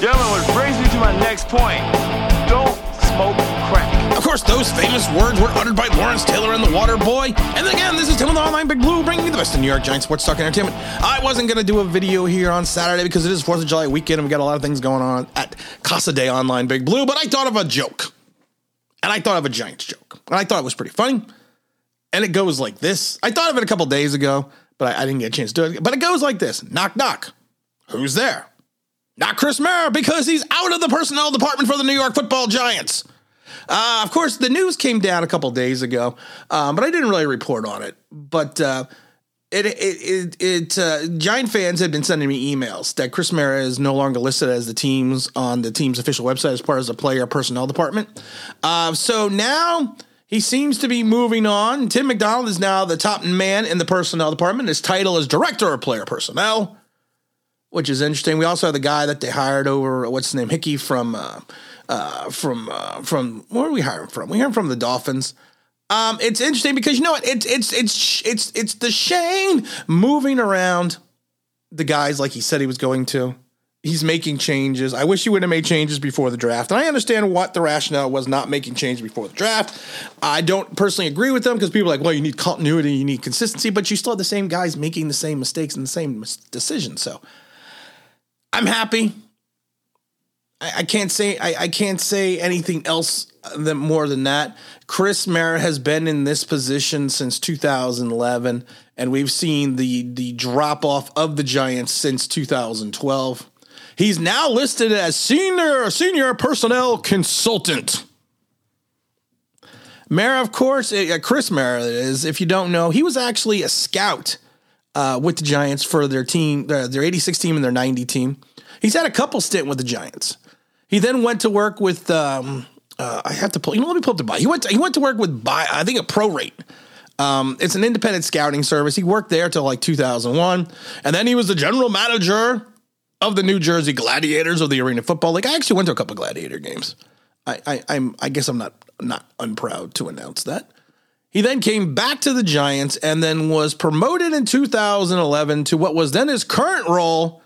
Gentlemen, which brings me to my next point. Don't smoke crack. Of course, those famous words were uttered by Lawrence Taylor and the Water Boy. And again, this is Tim with the Online Big Blue, bringing you the best of New York Giants sports talk entertainment. I wasn't going to do a video here on Saturday because it is 4th of July weekend and we got a lot of things going on at Casa Day Online Big Blue, but I thought of a joke. And I thought of a Giants joke. And I thought it was pretty funny. And it goes like this. I thought of it a couple days ago, but I, I didn't get a chance to do it. But it goes like this Knock, knock. Who's there? Not Chris Mara because he's out of the personnel department for the New York football Giants. Uh, of course, the news came down a couple days ago, um, but I didn't really report on it. But uh, it it it, it uh, Giant fans had been sending me emails that Chris Mara is no longer listed as the teams on the team's official website as part of the player personnel department. Uh, so now he seems to be moving on. Tim McDonald is now the top man in the personnel department. His title is director of player personnel, which is interesting. We also have the guy that they hired over what's his name Hickey from uh, uh, from uh, from where are we hiring from? We hired from the Dolphins. Um, it's interesting because you know what? It's it's it's it's it's the Schoen moving around the guys like he said he was going to. He's making changes. I wish he would have made changes before the draft. And I understand what the rationale was not making changes before the draft. I don't personally agree with them because people are like, well, you need continuity, you need consistency, but you still have the same guys making the same mistakes and the same decisions. So I'm happy. I, I can't say I, I, can't say anything else than more than that. Chris Mara has been in this position since 2011, and we've seen the the drop off of the Giants since 2012. He's now listed as senior senior personnel consultant. Mara, of course, uh, Chris Mara is. If you don't know, he was actually a scout uh, with the Giants for their team, their, their 86 team and their 90 team. He's had a couple stint with the Giants. He then went to work with. Um, uh, I have to pull. You know, let me pull up the buy. He went. To, he went to work with buy. I think a ProRate. Um, it's an independent scouting service. He worked there till like 2001, and then he was the general manager of the New Jersey Gladiators of the Arena Football League. I actually went to a couple Gladiator games. I, I, I'm. I guess I'm not not unproud to announce that. He then came back to the Giants and then was promoted in 2011 to what was then his current role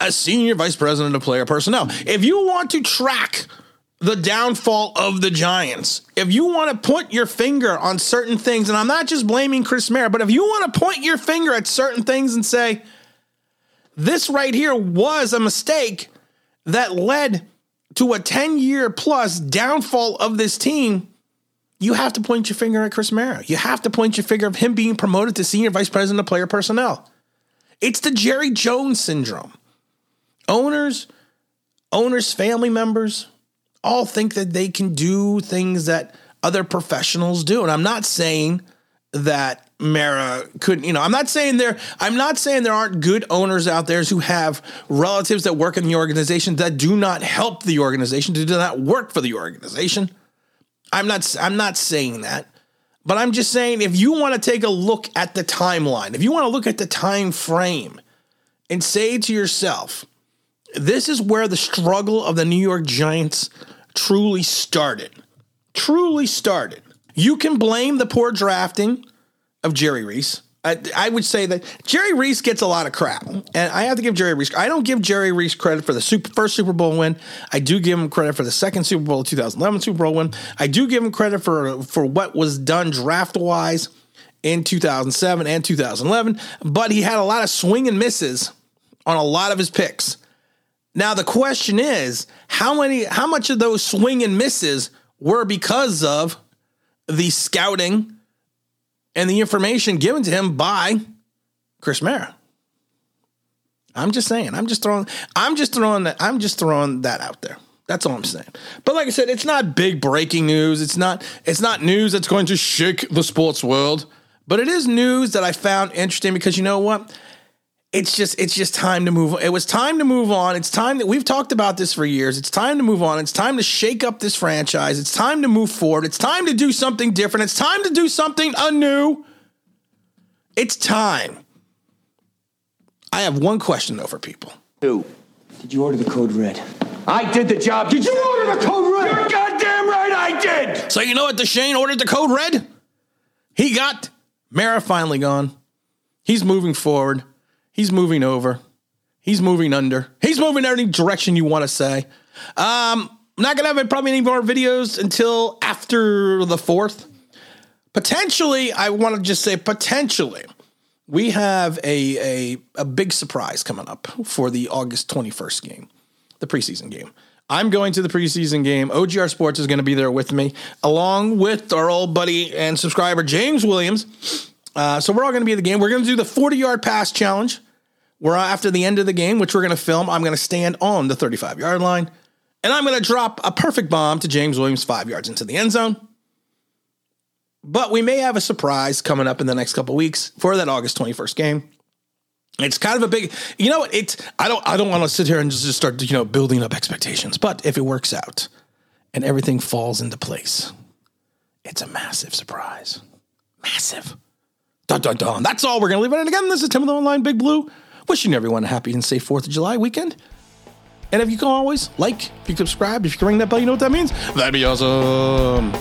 as senior vice president of player personnel. If you want to track the downfall of the Giants, if you want to point your finger on certain things, and I'm not just blaming Chris Mara, but if you want to point your finger at certain things and say, this right here was a mistake that led to a 10 year plus downfall of this team, you have to point your finger at Chris Mara. You have to point your finger of him being promoted to senior vice president of player personnel. It's the Jerry Jones syndrome. Owners, owners' family members all think that they can do things that other professionals do. And I'm not saying that Mara couldn't, you know, I'm not saying there, I'm not saying there aren't good owners out there who have relatives that work in the organization that do not help the organization, do not work for the organization. I'm not, I'm not saying that. But I'm just saying if you want to take a look at the timeline, if you want to look at the time frame and say to yourself, this is where the struggle of the New York Giants truly started. Truly started. You can blame the poor drafting of Jerry Reese. I, I, would say that Jerry Reese gets a lot of crap, and I have to give Jerry Reese. I don't give Jerry Reese credit for the super, first Super Bowl win. I do give him credit for the second Super Bowl, 2011 Super Bowl win. I do give him credit for for what was done draft wise in 2007 and 2011. But he had a lot of swing and misses on a lot of his picks. Now the question is, how many how much of those swing and misses were because of the scouting and the information given to him by Chris Mara? I'm just saying. I'm just throwing I'm just throwing that I'm just throwing that out there. That's all I'm saying. But like I said, it's not big breaking news. It's not it's not news that's going to shake the sports world. But it is news that I found interesting because you know what? It's just it's just time to move on. It was time to move on. It's time that we've talked about this for years. It's time to move on. It's time to shake up this franchise. It's time to move forward. It's time to do something different. It's time to do something anew. It's time. I have one question though for people. Who? Did you order the code red? I did the job. Did you order the code red? You're goddamn right I did. So you know what Deshane ordered the code red? He got Mara finally gone. He's moving forward. He's moving over. He's moving under. He's moving in any direction you want to say. Um, I'm not gonna have probably any more videos until after the fourth. Potentially, I want to just say potentially, we have a, a a big surprise coming up for the August 21st game, the preseason game. I'm going to the preseason game. OGR Sports is going to be there with me, along with our old buddy and subscriber James Williams. Uh, so we're all going to be at the game. We're going to do the 40 yard pass challenge. Where after the end of the game, which we're going to film, I'm going to stand on the 35 yard line, and I'm going to drop a perfect bomb to James Williams five yards into the end zone. But we may have a surprise coming up in the next couple weeks for that August 21st game. It's kind of a big, you know, it's I don't I don't want to sit here and just start you know building up expectations, but if it works out and everything falls into place, it's a massive surprise, massive. Dun dun dun. That's all we're gonna leave it. And again, this is Tim of the Online Big Blue, wishing everyone a happy and safe Fourth of July weekend. And if you can always like, if you subscribe, if you can ring that bell, you know what that means. That'd be awesome.